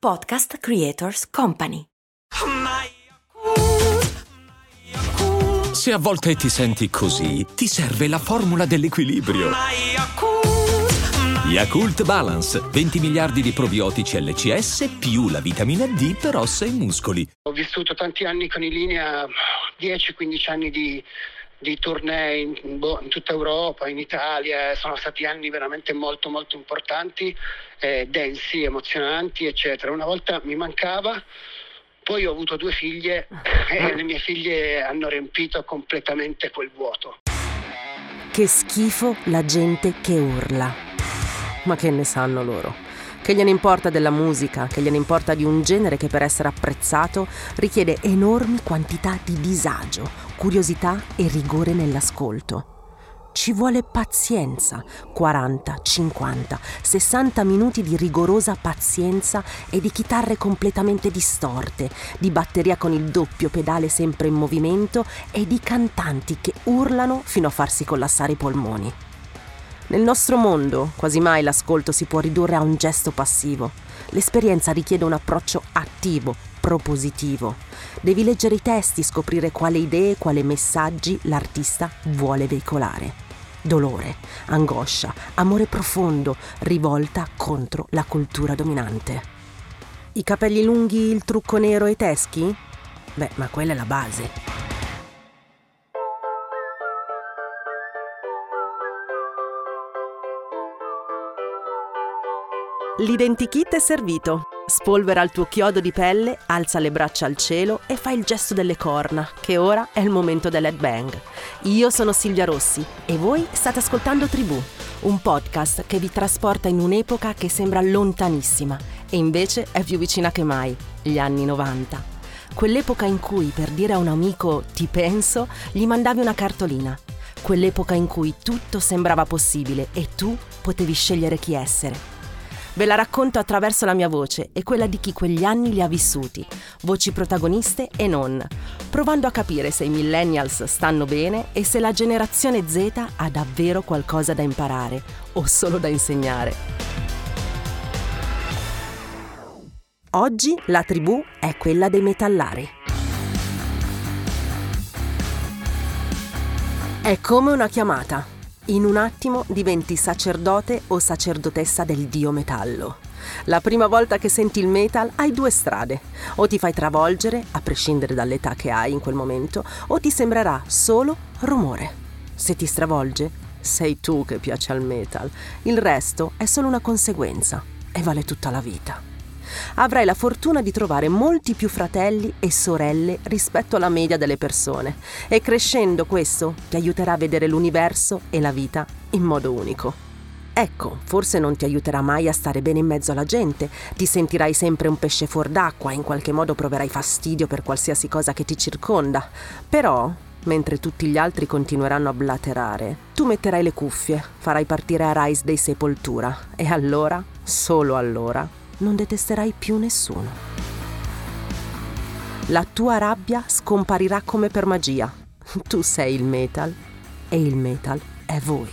Podcast Creators Company. Se a volte ti senti così, ti serve la formula dell'equilibrio. Yakult Balance, 20 miliardi di probiotici LCS più la vitamina D per ossa e muscoli. Ho vissuto tanti anni con i linea, 10-15 anni di, di tournée in, in, tutta Europa, in Italia, sono stati anni veramente molto molto importanti, eh, densi, emozionanti, eccetera. Una volta mi mancava, poi ho avuto due figlie e le mie figlie hanno riempito completamente quel vuoto. Che schifo la gente che urla. Ma che ne sanno loro? Che gliene importa della musica, che gliene importa di un genere che per essere apprezzato richiede enormi quantità di disagio, curiosità e rigore nell'ascolto. Ci vuole pazienza, 40, 50, 60 minuti di rigorosa pazienza e di chitarre completamente distorte, di batteria con il doppio pedale sempre in movimento e di cantanti che urlano fino a farsi collassare i polmoni. Nel nostro mondo quasi mai l'ascolto si può ridurre a un gesto passivo. L'esperienza richiede un approccio attivo, propositivo. Devi leggere i testi, scoprire quale idee, quale messaggi l'artista vuole veicolare. Dolore, angoscia, amore profondo, rivolta contro la cultura dominante. I capelli lunghi, il trucco nero e teschi? Beh, ma quella è la base. L'identikit è servito. Spolvera il tuo chiodo di pelle, alza le braccia al cielo e fa il gesto delle corna, che ora è il momento dell'headbang. Io sono Silvia Rossi e voi state ascoltando Tribù, un podcast che vi trasporta in un'epoca che sembra lontanissima e invece è più vicina che mai, gli anni 90. Quell'epoca in cui per dire a un amico ti penso, gli mandavi una cartolina. Quell'epoca in cui tutto sembrava possibile e tu potevi scegliere chi essere. Ve la racconto attraverso la mia voce e quella di chi quegli anni li ha vissuti, voci protagoniste e non, provando a capire se i millennials stanno bene e se la generazione Z ha davvero qualcosa da imparare o solo da insegnare. Oggi la tribù è quella dei metallari. È come una chiamata in un attimo diventi sacerdote o sacerdotessa del dio metallo. La prima volta che senti il metal hai due strade. O ti fai travolgere, a prescindere dall'età che hai in quel momento, o ti sembrerà solo rumore. Se ti stravolge, sei tu che piace al metal. Il resto è solo una conseguenza e vale tutta la vita avrai la fortuna di trovare molti più fratelli e sorelle rispetto alla media delle persone. E crescendo questo ti aiuterà a vedere l'universo e la vita in modo unico. Ecco, forse non ti aiuterà mai a stare bene in mezzo alla gente, ti sentirai sempre un pesce fuor d'acqua, in qualche modo proverai fastidio per qualsiasi cosa che ti circonda, però mentre tutti gli altri continueranno a blaterare, tu metterai le cuffie, farai partire a Rise dei Sepoltura. E allora, solo allora, non detesterai più nessuno. La tua rabbia scomparirà come per magia. Tu sei il metal e il metal è voi.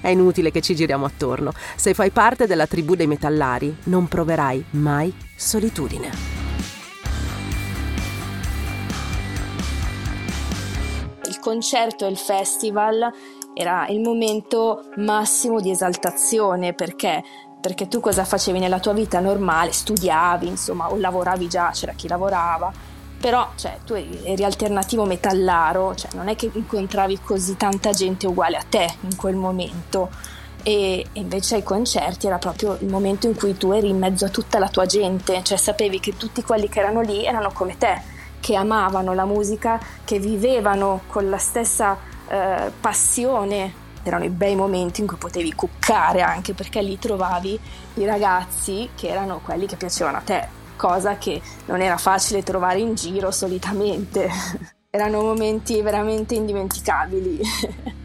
È inutile che ci giriamo attorno. Se fai parte della tribù dei metallari, non proverai mai solitudine. Il concerto e il festival era il momento massimo di esaltazione perché perché tu cosa facevi nella tua vita normale? Studiavi, insomma, o lavoravi già, c'era chi lavorava, però cioè, tu eri alternativo metallaro, cioè, non è che incontravi così tanta gente uguale a te in quel momento. E invece ai concerti era proprio il momento in cui tu eri in mezzo a tutta la tua gente, cioè sapevi che tutti quelli che erano lì erano come te, che amavano la musica, che vivevano con la stessa eh, passione erano i bei momenti in cui potevi cuccare anche perché lì trovavi i ragazzi che erano quelli che piacevano a te, cosa che non era facile trovare in giro solitamente. erano momenti veramente indimenticabili.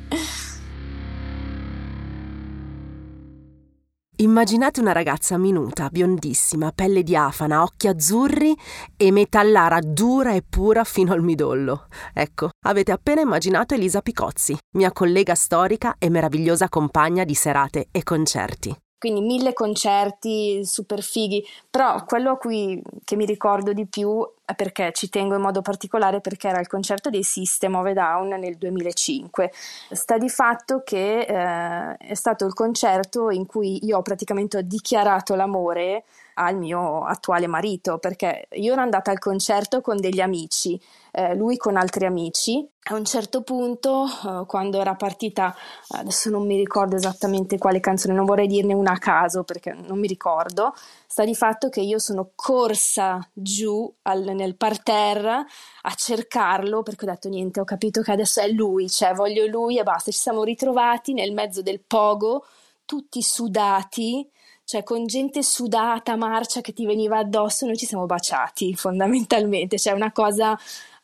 Immaginate una ragazza minuta, biondissima, pelle diafana, occhi azzurri e metallara dura e pura fino al midollo. Ecco, avete appena immaginato Elisa Picozzi, mia collega storica e meravigliosa compagna di serate e concerti. quindi mille concerti super fighi, però quello a cui mi ricordo di più perché ci tengo in modo particolare perché era il concerto dei System of a Down nel 2005. Sta di fatto che eh, è stato il concerto in cui io ho praticamente dichiarato l'amore al mio attuale marito, perché io ero andata al concerto con degli amici, eh, lui con altri amici. A un certo punto, eh, quando era partita, adesso non mi ricordo esattamente quale canzone, non vorrei dirne una a caso perché non mi ricordo, sta di fatto che io sono corsa giù al, nel parterre a cercarlo perché ho detto niente, ho capito che adesso è lui, cioè voglio lui e basta. Ci siamo ritrovati nel mezzo del pogo, tutti sudati, cioè con gente sudata, marcia che ti veniva addosso, noi ci siamo baciati fondamentalmente, cioè una cosa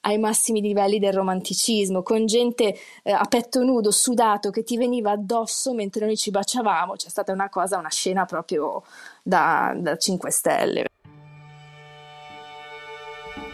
ai massimi livelli del romanticismo, con gente eh, a petto nudo, sudato, che ti veniva addosso mentre noi ci baciavamo, c'è stata una cosa, una scena proprio da, da 5 stelle.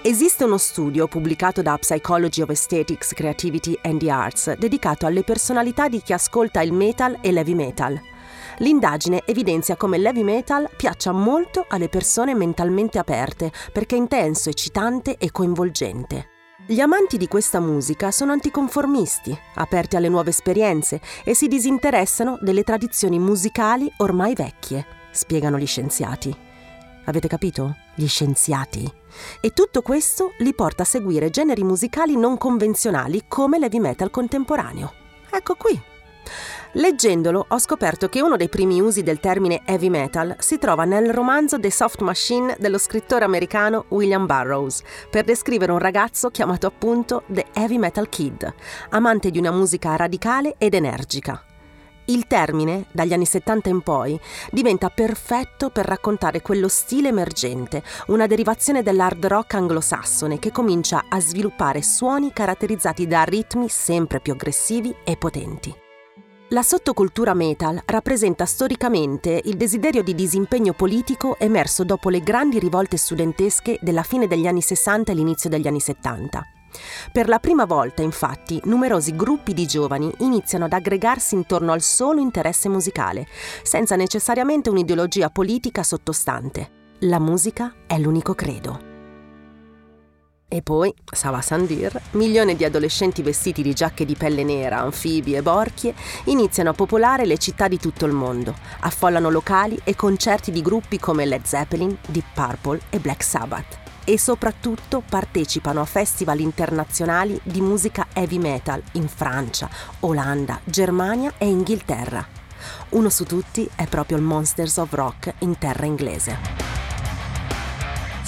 Esiste uno studio pubblicato da Psychology of Aesthetics, Creativity and the Arts dedicato alle personalità di chi ascolta il metal e l'heavy metal. L'indagine evidenzia come il heavy metal piaccia molto alle persone mentalmente aperte perché è intenso, eccitante e coinvolgente. Gli amanti di questa musica sono anticonformisti, aperti alle nuove esperienze e si disinteressano delle tradizioni musicali ormai vecchie, spiegano gli scienziati. Avete capito? Gli scienziati. E tutto questo li porta a seguire generi musicali non convenzionali come l'heavy metal contemporaneo. Ecco qui, Leggendolo ho scoperto che uno dei primi usi del termine heavy metal si trova nel romanzo The Soft Machine dello scrittore americano William Burroughs, per descrivere un ragazzo chiamato appunto The Heavy Metal Kid, amante di una musica radicale ed energica. Il termine, dagli anni 70 in poi, diventa perfetto per raccontare quello stile emergente, una derivazione dell'hard rock anglosassone che comincia a sviluppare suoni caratterizzati da ritmi sempre più aggressivi e potenti. La sottocultura metal rappresenta storicamente il desiderio di disimpegno politico emerso dopo le grandi rivolte studentesche della fine degli anni 60 e l'inizio degli anni 70. Per la prima volta, infatti, numerosi gruppi di giovani iniziano ad aggregarsi intorno al solo interesse musicale, senza necessariamente un'ideologia politica sottostante. La musica è l'unico credo. E poi, Sava Sandir, milioni di adolescenti vestiti di giacche di pelle nera, anfibi e borchie iniziano a popolare le città di tutto il mondo, affollano locali e concerti di gruppi come Led Zeppelin, Deep Purple e Black Sabbath. E soprattutto partecipano a festival internazionali di musica heavy metal in Francia, Olanda, Germania e Inghilterra. Uno su tutti è proprio il Monsters of Rock in terra inglese.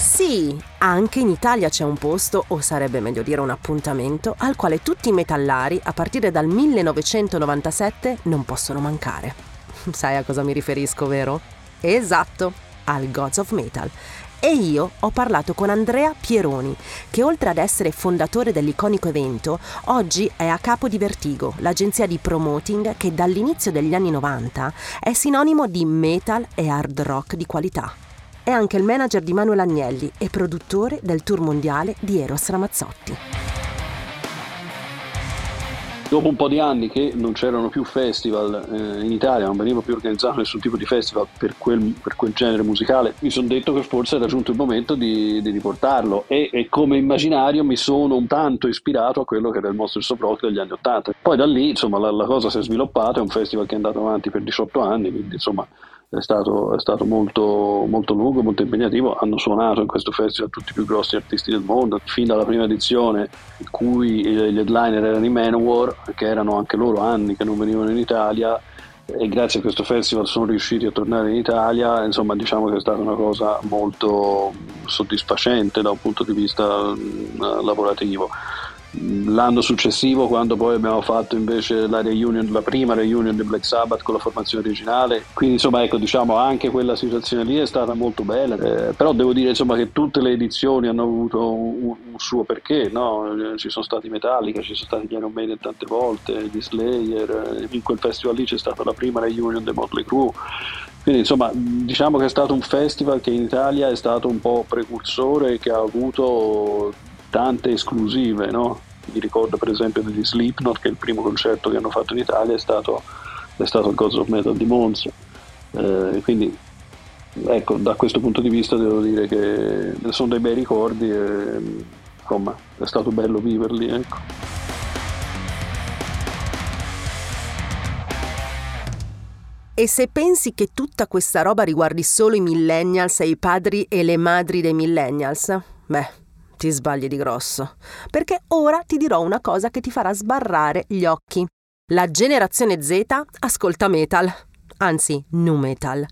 Sì, anche in Italia c'è un posto, o sarebbe meglio dire un appuntamento, al quale tutti i metallari, a partire dal 1997, non possono mancare. Sai a cosa mi riferisco, vero? Esatto, al Gods of Metal. E io ho parlato con Andrea Pieroni, che oltre ad essere fondatore dell'iconico evento, oggi è a capo di Vertigo, l'agenzia di promoting che dall'inizio degli anni 90 è sinonimo di metal e hard rock di qualità. È anche il manager di Manuel Agnelli e produttore del tour mondiale di Eros Ramazzotti. Dopo un po' di anni che non c'erano più festival eh, in Italia, non veniva più organizzato nessun tipo di festival per quel, per quel genere musicale, mi sono detto che forse era giunto il momento di, di riportarlo e, e, come immaginario mi sono un tanto ispirato a quello che era il Monsters of Rock degli anni Ottanta. Poi da lì insomma la, la cosa si è sviluppata, è un festival che è andato avanti per 18 anni, quindi insomma è stato, è stato molto, molto, lungo, molto impegnativo. Hanno suonato in questo festival tutti i più grossi artisti del mondo, fin dalla prima edizione in cui gli headliner erano i Manowar, che erano anche loro anni che non venivano in Italia e grazie a questo festival sono riusciti a tornare in Italia, insomma diciamo che è stata una cosa molto soddisfacente da un punto di vista mm, lavorativo. L'anno successivo, quando poi abbiamo fatto invece la reunion, la prima reunion di Black Sabbath con la formazione originale, quindi insomma ecco diciamo anche quella situazione lì è stata molto bella, eh, però devo dire insomma che tutte le edizioni hanno avuto un, un suo perché, no? ci sono stati Metallica, ci sono stati gli Iron Maiden tante volte, gli Slayer, in quel festival lì c'è stata la prima reunion di Motley Crue, quindi insomma diciamo che è stato un festival che in Italia è stato un po' precursore, che ha avuto tante esclusive, no? Mi ricordo per esempio degli Slipknot che il primo concerto che hanno fatto in Italia è stato, è stato Gods of Metal di Monza. Eh, quindi ecco, da questo punto di vista devo dire che sono dei bei ricordi e insomma è stato bello viverli. Ecco. E se pensi che tutta questa roba riguardi solo i millennials e i padri e le madri dei millennials, beh, ti sbagli di grosso. Perché ora ti dirò una cosa che ti farà sbarrare gli occhi. La generazione Z ascolta metal, anzi, nu metal.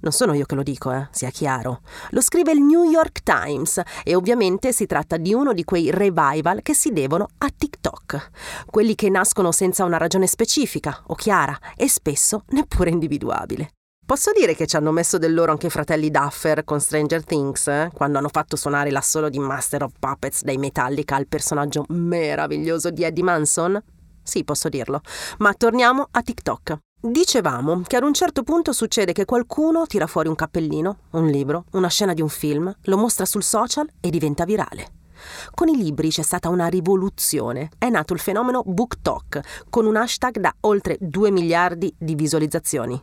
Non sono io che lo dico, eh, sia chiaro. Lo scrive il New York Times e ovviamente si tratta di uno di quei revival che si devono a TikTok. Quelli che nascono senza una ragione specifica o chiara e spesso neppure individuabile. Posso dire che ci hanno messo del loro anche i fratelli Duffer con Stranger Things, eh? quando hanno fatto suonare l'assolo di Master of Puppets dai Metallica al personaggio meraviglioso di Eddie Manson? Sì, posso dirlo. Ma torniamo a TikTok. Dicevamo che ad un certo punto succede che qualcuno tira fuori un cappellino, un libro, una scena di un film, lo mostra sul social e diventa virale. Con i libri c'è stata una rivoluzione. È nato il fenomeno BookTok, con un hashtag da oltre 2 miliardi di visualizzazioni.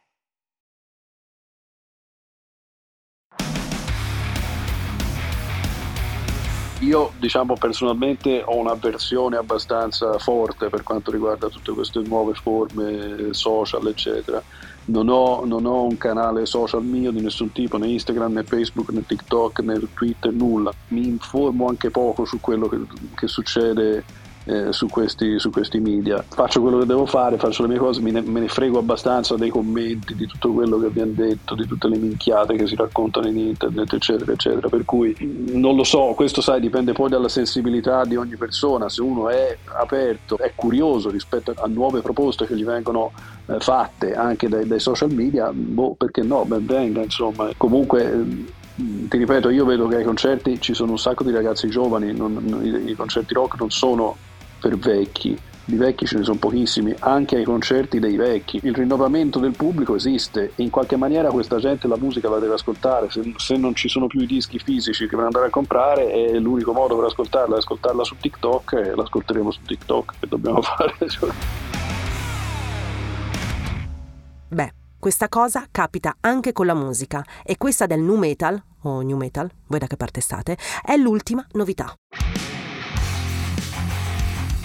Io diciamo personalmente ho un'avversione abbastanza forte per quanto riguarda tutte queste nuove forme social eccetera. Non ho, non ho, un canale social mio di nessun tipo, né Instagram, né Facebook, né TikTok, né Twitter, nulla. Mi informo anche poco su quello che, che succede eh, su, questi, su, questi, media. Faccio quello che devo fare, faccio le mie cose, me ne, me ne, frego abbastanza dei commenti, di tutto quello che abbiamo detto, di tutte le minchiate che si raccontano in internet, eccetera, eccetera. Per cui non lo so, questo sai dipende poi dalla sensibilità di ogni persona. Se uno è aperto, è curioso rispetto a nuove proposte che gli vengono eh, fatte anche dai, dai, social media, boh, perché no, ben venga, insomma. Comunque ti ripeto, io vedo che ai concerti ci sono un sacco di ragazzi giovani, non, i, i, concerti rock non sono per vecchi, di vecchi ce ne sono pochissimi, anche ai concerti dei vecchi. Il rinnovamento del pubblico esiste in qualche maniera questa gente la musica la deve ascoltare, se, se non ci sono più i dischi fisici che per andare a comprare è l'unico modo per ascoltarla, è ascoltarla su TikTok e l'ascolteremo su TikTok che dobbiamo fare. Beh, questa cosa capita anche con la musica e questa del nu metal, o new metal, voi da che parte state, è l'ultima novità.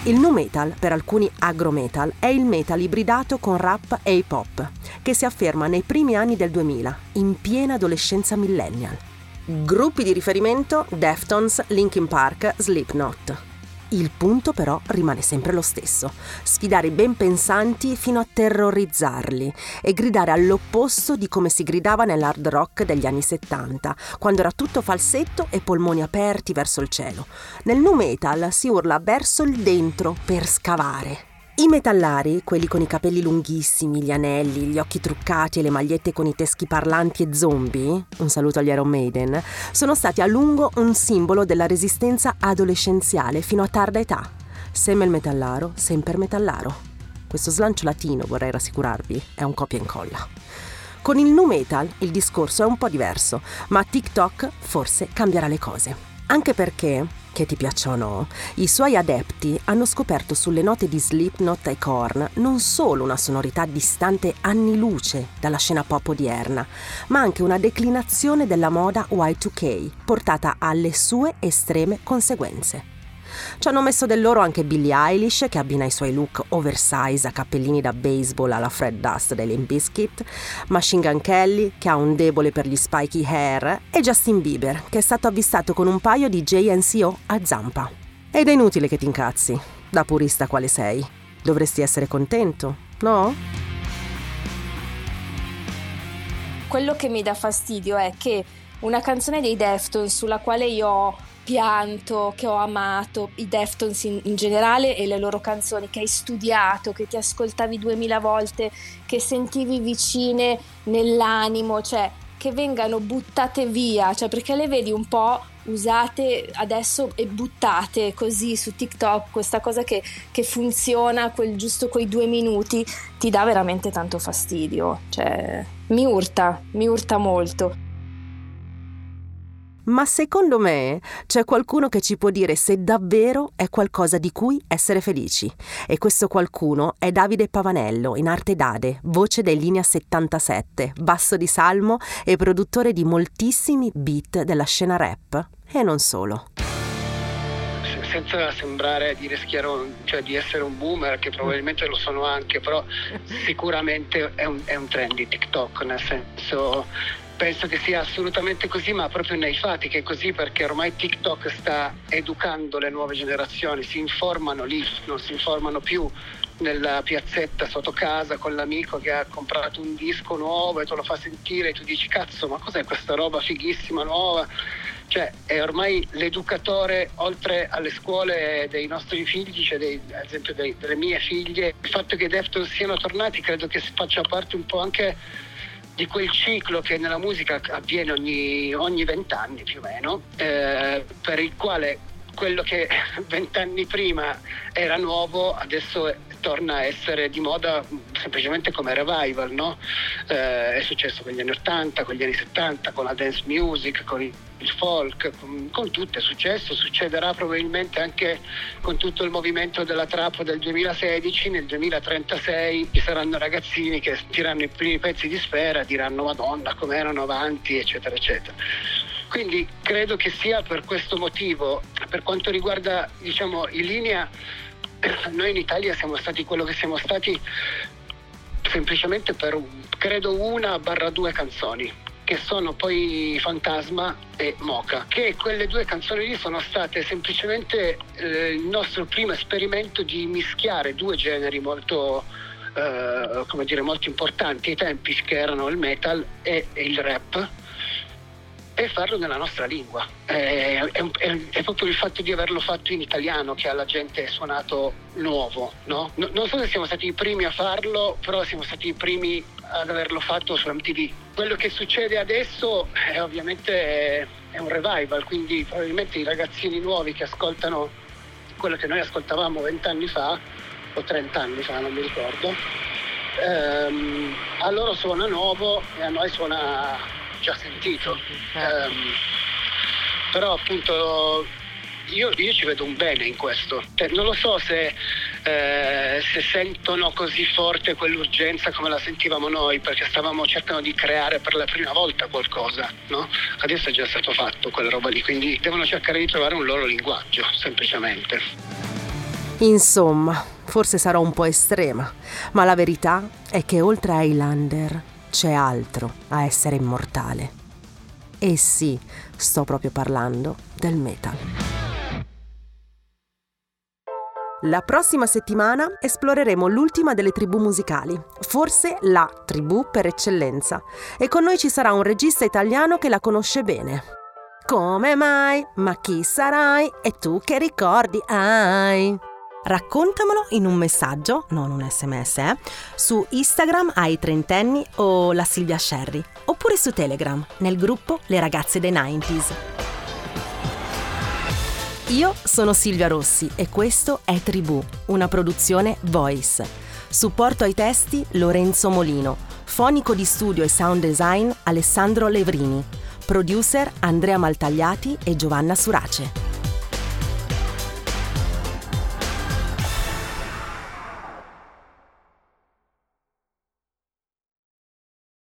Il nu metal, per alcuni agro metal, è il metal ibridato con rap e hip hop, che si afferma nei primi anni del 2000, in piena adolescenza millennial. Gruppi di riferimento Deftones, Linkin Park, Slipknot. Il punto però rimane sempre lo stesso, sfidare i ben pensanti fino a terrorizzarli e gridare all'opposto di come si gridava nell'hard rock degli anni 70, quando era tutto falsetto e polmoni aperti verso il cielo. Nel nu metal si urla verso il dentro per scavare. I metallari, quelli con i capelli lunghissimi, gli anelli, gli occhi truccati e le magliette con i teschi parlanti e zombie, un saluto agli Iron Maiden, sono stati a lungo un simbolo della resistenza adolescenziale fino a tarda età. Semel metallaro, semper metallaro. Questo slancio latino, vorrei rassicurarvi, è un copia e incolla. Con il nu metal il discorso è un po' diverso, ma TikTok forse cambierà le cose. Anche perché che ti piaccia o no, i suoi adepti hanno scoperto sulle note di Slipknot e Korn non solo una sonorità distante anni luce dalla scena pop odierna, ma anche una declinazione della moda Y2K, portata alle sue estreme conseguenze. Ci hanno messo del loro anche Billie Eilish, che abbina i suoi look oversize a cappellini da baseball alla Fred Dust dei Limp Bizkit, Machine Gun Kelly, che ha un debole per gli spiky hair, e Justin Bieber, che è stato avvistato con un paio di JNCO a zampa. Ed è inutile che ti incazzi, da purista quale sei. Dovresti essere contento, no? Quello che mi dà fastidio è che una canzone dei Deftones sulla quale io ho pianto, che ho amato, i Deftones in, in, generale e le loro canzoni, che hai studiato, che ti ascoltavi duemila volte, che sentivi vicine nell'animo, cioè che vengano buttate via, cioè perché le vedi un po' usate adesso e buttate così su TikTok, questa cosa che, che funziona quel, giusto quei due minuti, ti dà veramente tanto fastidio, cioè mi urta, mi urta molto. Ma secondo me c'è qualcuno che ci può dire se davvero è qualcosa di cui essere felici. E questo qualcuno è Davide Pavanello, in arte d'Ade, voce dei Linea 77, basso di salmo e produttore di moltissimi beat della scena rap. E non solo senza sembrare di rischiare un, cioè di essere un boomer, che probabilmente lo sono anche, però sicuramente è un, è un trend di TikTok, nel senso penso che sia assolutamente così, ma proprio nei fatti che è così perché ormai TikTok sta educando le nuove generazioni, si informano lì, non si informano più nella piazzetta sotto casa con l'amico che ha comprato un disco nuovo e te lo fa sentire e tu dici cazzo ma cos'è questa roba fighissima nuova? Cioè è ormai l'educatore oltre alle scuole dei nostri figli, cioè dei, ad esempio dei, delle mie figlie, il fatto che i Deftones siano tornati credo che faccia parte un po' anche di quel ciclo che nella musica avviene ogni vent'anni più o meno, eh, per il quale quello che vent'anni prima era nuovo adesso torna a essere di moda semplicemente come revival, no? eh, è successo con gli anni 80, con gli anni 70, con la dance music, con il folk, con, con tutto è successo, succederà probabilmente anche con tutto il movimento della trap del 2016, nel 2036 ci saranno ragazzini che tiranno i primi pezzi di sfera, diranno Madonna come erano avanti, eccetera, eccetera. Quindi credo che sia per questo motivo, per quanto riguarda diciamo, in linea noi in Italia siamo stati quello che siamo stati semplicemente per credo una barra due canzoni che sono poi Fantasma e Mocha, che quelle due canzoni lì sono state semplicemente eh, il nostro primo esperimento di mischiare due generi molto, eh, come dire, molto importanti. Ai tempi, che erano il metal e, e il rap e farlo nella nostra lingua. È, è, è, proprio il fatto di averlo fatto in italiano che alla gente è suonato nuovo. No? No, non so se siamo stati i primi a farlo, però siamo stati i primi ad averlo fatto su MTV. Quello che succede adesso è ovviamente è un revival, quindi probabilmente i ragazzini nuovi che ascoltano quello che noi ascoltavamo vent'anni fa o trent'anni fa, non mi ricordo, ehm, a loro suona nuovo e a noi suona già sentito. Um, però appunto io, io, ci vedo un bene in questo. Cioè, non lo so se, eh, se, sentono così forte quell'urgenza come la sentivamo noi, perché stavamo cercando di creare per la prima volta qualcosa, no? Adesso è già stato fatto quella roba lì, quindi devono cercare di trovare un loro linguaggio, semplicemente. Insomma, forse sarò un po' estrema, ma la verità è che oltre a Highlander c'è altro a essere immortale. E sì, sto proprio parlando del metal. La prossima settimana esploreremo l'ultima delle tribù musicali, forse la tribù per eccellenza, e con noi ci sarà un regista italiano che la conosce bene. Come mai? Ma chi sarai? E tu che ricordi hai? Raccontamelo in un messaggio, non un sms, eh, su Instagram ai trentenni o la Silvia Sherry, oppure su Telegram nel gruppo Le ragazze dei 90s. Io sono Silvia Rossi e questo è Tribù, una produzione Voice. Supporto ai testi Lorenzo Molino, fonico di studio e sound design Alessandro Levrini, producer Andrea Maltagliati e Giovanna Surace.